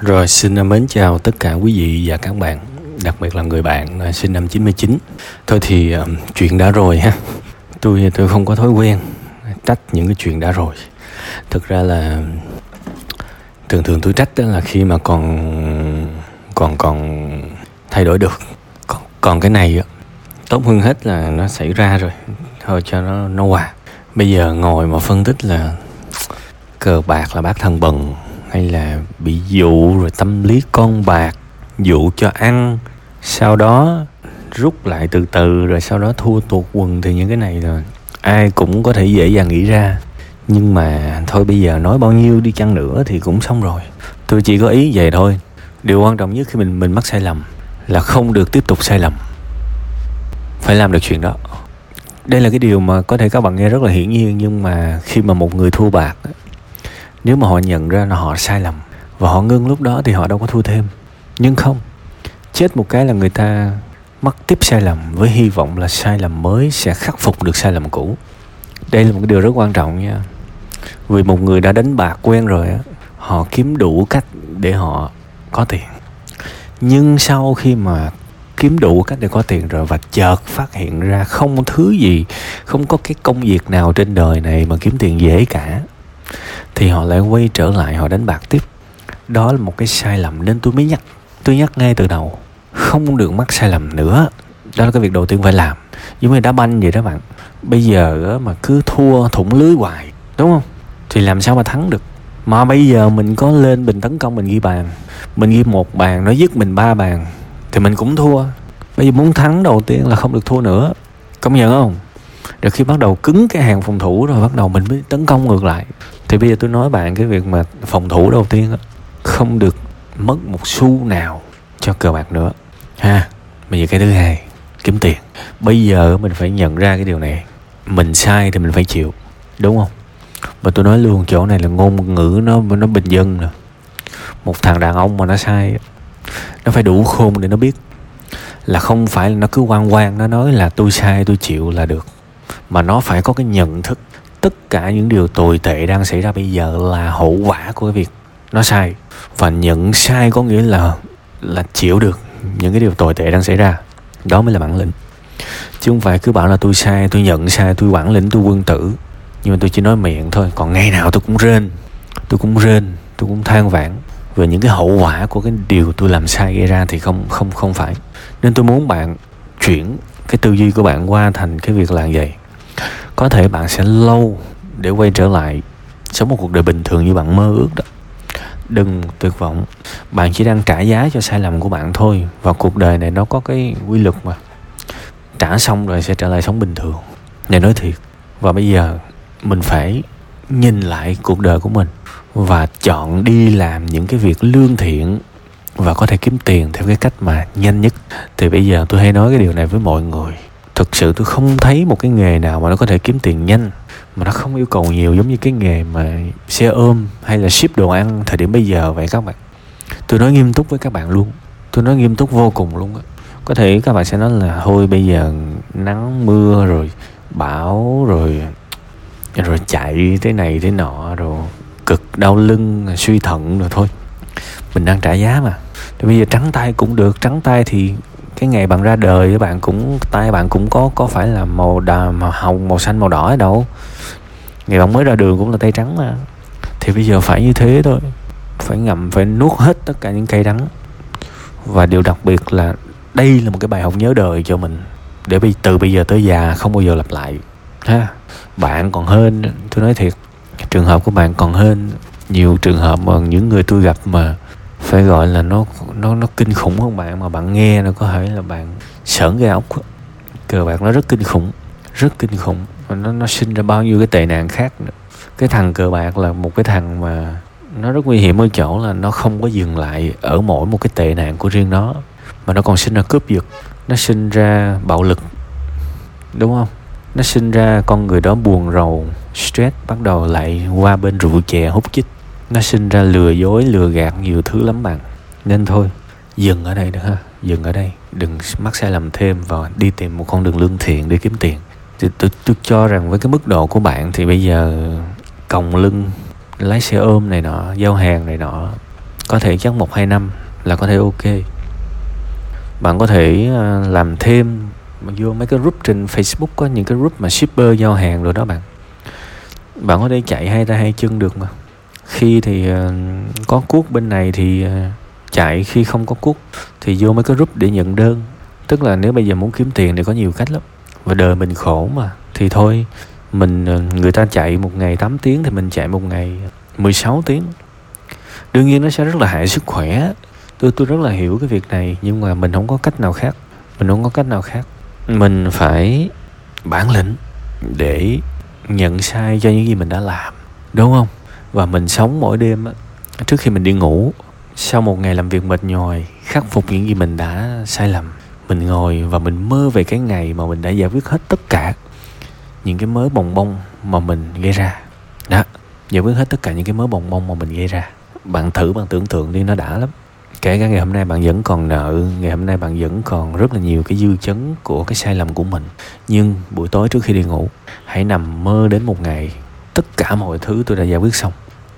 Rồi xin mến chào tất cả quý vị và các bạn Đặc biệt là người bạn à, sinh năm 99 Thôi thì à, chuyện đã rồi ha. Tôi tôi không có thói quen trách những cái chuyện đã rồi. Thực ra là thường thường tôi trách đó là khi mà còn còn còn thay đổi được. Còn, còn cái này tốt hơn hết là nó xảy ra rồi. Thôi cho nó nó qua bây giờ ngồi mà phân tích là cờ bạc là bác thần bần hay là bị dụ rồi tâm lý con bạc, dụ cho ăn, sau đó rút lại từ từ rồi sau đó thua tuột quần thì những cái này rồi. Ai cũng có thể dễ dàng nghĩ ra. Nhưng mà thôi, bây giờ nói bao nhiêu đi chăng nữa thì cũng xong rồi. Tôi chỉ có ý vậy thôi. Điều quan trọng nhất khi mình mình mắc sai lầm là không được tiếp tục sai lầm. Phải làm được chuyện đó. Đây là cái điều mà có thể các bạn nghe rất là hiển nhiên, nhưng mà khi mà một người thua bạc nếu mà họ nhận ra là họ sai lầm và họ ngưng lúc đó thì họ đâu có thua thêm. Nhưng không, chết một cái là người ta mắc tiếp sai lầm với hy vọng là sai lầm mới sẽ khắc phục được sai lầm cũ. Đây là một cái điều rất quan trọng nha. Vì một người đã đánh bạc quen rồi á, họ kiếm đủ cách để họ có tiền. Nhưng sau khi mà kiếm đủ cách để có tiền rồi và chợt phát hiện ra không thứ gì, không có cái công việc nào trên đời này mà kiếm tiền dễ cả thì họ lại quay trở lại, họ đánh bạc tiếp. Đó là một cái sai lầm nên tôi mới nhắc, tôi nhắc ngay từ đầu, không được mắc sai lầm nữa. Đó là cái việc đầu tiên phải làm. Giống như đá banh vậy đó bạn. Bây giờ mà cứ thua thủng lưới hoài, đúng không? Thì làm sao mà thắng được? Mà bây giờ mình có lên mình tấn công, mình ghi bàn, mình ghi một bàn, nó dứt mình ba bàn, thì mình cũng thua. Bây giờ muốn thắng đầu tiên là không được thua nữa. Công nhận không? Rồi khi bắt đầu cứng cái hàng phòng thủ rồi, bắt đầu mình mới tấn công ngược lại thì bây giờ tôi nói bạn cái việc mà phòng thủ đầu tiên đó, không được mất một xu nào cho cờ bạc nữa. Ha bây giờ cái thứ hai kiếm tiền. Bây giờ mình phải nhận ra cái điều này. Mình sai thì mình phải chịu đúng không? Và tôi nói luôn chỗ này là ngôn ngữ nó nó bình dân nè. Một thằng đàn ông mà nó sai nó phải đủ khôn để nó biết. Là không phải là nó cứ quan quan nó nói là tôi sai tôi chịu là được. Mà nó phải có cái nhận thức tất cả những điều tồi tệ đang xảy ra bây giờ là hậu quả của cái việc nó sai. Và nhận sai có nghĩa là là chịu được những cái điều tồi tệ đang xảy ra. Đó mới là bản lĩnh. Chứ không phải cứ bảo là tôi sai, tôi nhận sai, tôi bản lĩnh, tôi quân tử. Nhưng mà tôi chỉ nói miệng thôi, còn ngày nào tôi cũng rên. Tôi cũng rên, tôi cũng than vãn. Về những cái hậu quả của cái điều tôi làm sai gây ra thì không không không phải. Nên tôi muốn bạn chuyển cái tư duy của bạn qua thành cái việc làm vậy có thể bạn sẽ lâu để quay trở lại sống một cuộc đời bình thường như bạn mơ ước đó. Đừng tuyệt vọng. Bạn chỉ đang trả giá cho sai lầm của bạn thôi. Và cuộc đời này nó có cái quy luật mà. Trả xong rồi sẽ trở lại sống bình thường. Này nói thiệt. Và bây giờ mình phải nhìn lại cuộc đời của mình. Và chọn đi làm những cái việc lương thiện. Và có thể kiếm tiền theo cái cách mà nhanh nhất. Thì bây giờ tôi hay nói cái điều này với mọi người thực sự tôi không thấy một cái nghề nào mà nó có thể kiếm tiền nhanh, mà nó không yêu cầu nhiều giống như cái nghề mà xe ôm hay là ship đồ ăn thời điểm bây giờ vậy các bạn. Tôi nói nghiêm túc với các bạn luôn, tôi nói nghiêm túc vô cùng luôn á. Có thể các bạn sẽ nói là thôi bây giờ nắng mưa rồi, bão rồi rồi chạy thế này thế nọ, rồi cực đau lưng, suy thận rồi thôi, mình đang trả giá mà. Thì bây giờ trắng tay cũng được, trắng tay thì cái ngày bạn ra đời các bạn cũng, tay bạn cũng có có phải là màu đà, màu hồng, màu xanh, màu đỏ ở đâu. Ngày bạn mới ra đường cũng là tay trắng mà. Thì bây giờ phải như thế thôi. Phải ngậm, phải nuốt hết tất cả những cây đắng và điều đặc biệt là đây là một cái bài học nhớ đời cho mình. Để từ bây giờ tới già không bao giờ lặp lại, ha. Bạn còn hơn tôi nói thiệt, trường hợp của bạn còn hơn nhiều trường hợp mà những người tôi gặp mà phải gọi là nó nó nó kinh khủng hơn bạn mà bạn nghe nó có thể là bạn sởn gai ốc cờ bạc nó rất kinh khủng, rất kinh khủng. Nó nó sinh ra bao nhiêu cái tệ nạn khác nữa. Cái thằng cờ bạc là một cái thằng mà nó rất nguy hiểm ở chỗ là nó không có dừng lại ở mỗi một cái tệ nạn của riêng nó, mà nó còn sinh ra cướp giật. Nó sinh ra bạo lực, đúng không? Nó sinh ra con người đó buồn rầu, stress bắt đầu lại qua bên rượu chè hút chích nó sinh ra lừa dối lừa gạt nhiều thứ lắm bạn. Nên thôi dừng ở đây nữa ha. Dừng ở đây. Đừng mắc sai lầm thêm và đi tìm một con đường lương thiện để kiếm tiền. Thì tôi, tôi cho rằng với cái mức độ của bạn thì bây giờ còng lưng lái xe ôm này nọ giao hàng này nọ có thể chắc một hai năm là có thể ok. Bạn có thể ờ, làm thêm vô mấy cái group trên Facebook có những cái group mà shipper giao hàng rồi đó bạn. Bạn có thể chạy hai ra hai chân được mà khi thì uh, có cuốc bên này thì uh, chạy khi không có cuốc thì vô mấy cái group để nhận đơn. Tức là nếu bây giờ muốn kiếm tiền thì có nhiều cách lắm. Và đời mình khổ mà. Thì thôi mình ờ, người ta chạy một ngày 8 tiếng thì mình chạy một ngày 16 tiếng. Đương nhiên nó sẽ rất là hại sức khỏe. Tôi tôi rất là hiểu cái việc này nhưng mà mình không có cách nào khác. Mình không có cách nào khác. Mình phải bản lĩnh để nhận sai cho những gì mình đã làm. Đúng không? Và mình sống mỗi đêm trước khi mình đi ngủ, sau một ngày làm việc mệt nhòi, khắc phục những gì mình đã sai lầm, mình ngồi và mình mơ về cái ngày mà mình đã giải quyết hết tất cả những cái mớ bồng bông mà mình gây ra. Đó, giải quyết hết tất cả những cái mớ bồng bông mà mình gây ra. Bạn thử, bạn tưởng tượng đi, nó đã lắm. Kể cả ngày hôm nay bạn vẫn còn nợ, ngày hôm nay bạn vẫn còn rất là nhiều cái dư chấn của cái sai lầm của mình. Nhưng buổi tối trước khi đi ngủ, hãy nằm mơ đến một ngày, tất cả mọi thứ tôi đã giải quyết xong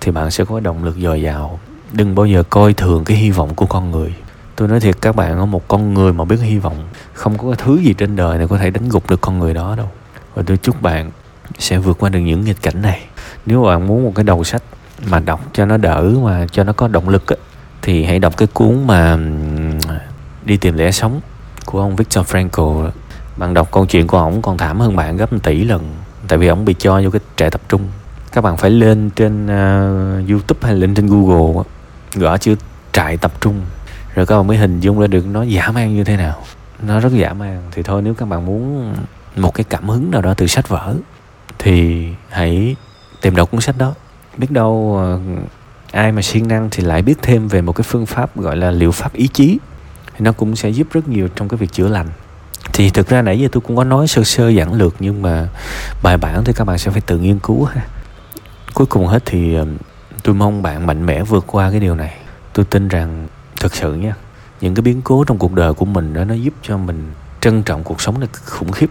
thì bạn sẽ có động lực dồi dào. Đừng bao giờ coi thường cái hy vọng của con người. Tôi nói thiệt các bạn có một con người mà biết hy vọng không có thứ gì trên đời này có thể đánh gục được con người đó đâu. Và tôi chúc bạn sẽ vượt qua được những nghịch cảnh này. Nếu bạn muốn một cái đầu sách mà đọc cho nó đỡ mà cho nó có động lực á, thì hãy đọc cái cuốn mà đi tìm lẽ sống của ông Viktor Frankl. Bạn đọc câu chuyện của ổng còn thảm hơn bạn gấp một tỷ lần tại vì ổng bị cho vô cái trại tập trung các bạn phải lên trên uh, YouTube hay lên trên Google gõ chữ trại tập trung rồi các bạn mới hình dung ra được nó giả man như thế nào. Nó rất giả man thì thôi nếu các bạn muốn một cái cảm hứng nào đó từ sách vở thì hãy tìm đọc cuốn sách đó. Biết đâu uh, ai mà siêng năng thì lại biết thêm về một cái phương pháp gọi là liệu pháp ý chí. Thì nó cũng sẽ giúp rất nhiều trong cái việc chữa lành. Thì thực ra nãy giờ tôi cũng có nói sơ sơ giản lược nhưng mà bài bản thì các bạn sẽ phải tự nghiên cứu ha cuối cùng hết thì ờ, tôi mong bạn mạnh mẽ vượt qua cái điều này. Tôi tin rằng thực sự nha, những cái biến cố trong cuộc đời của mình đó, nó giúp cho mình trân trọng cuộc sống này khủng khiếp.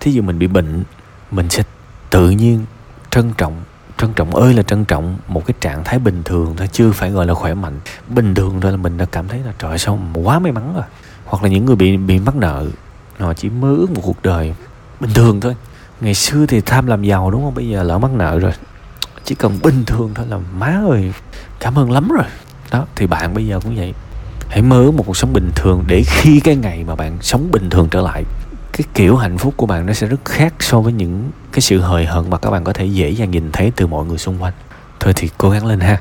Thí dụ mình bị bệnh, mình sẽ tự nhiên trân trọng trân trọng, ơi là trân trọng một cái trạng thái bình thường thôi chưa phải gọi là khỏe mạnh. Bình thường thôi là mình đã cảm thấy là, trời sao mà quá may mắn rồi. Hoặc là những người bị bị mắc nợ, họ chỉ mơ ước một cuộc đời bình thường thôi. Ngày xưa thì tham làm giàu đúng không? Bây giờ lỡ mắc nợ rồi chỉ cần bình thường thôi là má ơi, cảm ơn lắm rồi. Đó, thì bạn bây giờ cũng vậy. Hãy mơ một cuộc sống bình thường để khi cái ngày mà bạn sống bình thường trở lại, cái kiểu hạnh phúc của bạn nó sẽ rất khác so với những cái sự hời hợt mà các bạn có thể dễ dàng nhìn thấy từ mọi người xung quanh. Thôi thì cố gắng lên ha.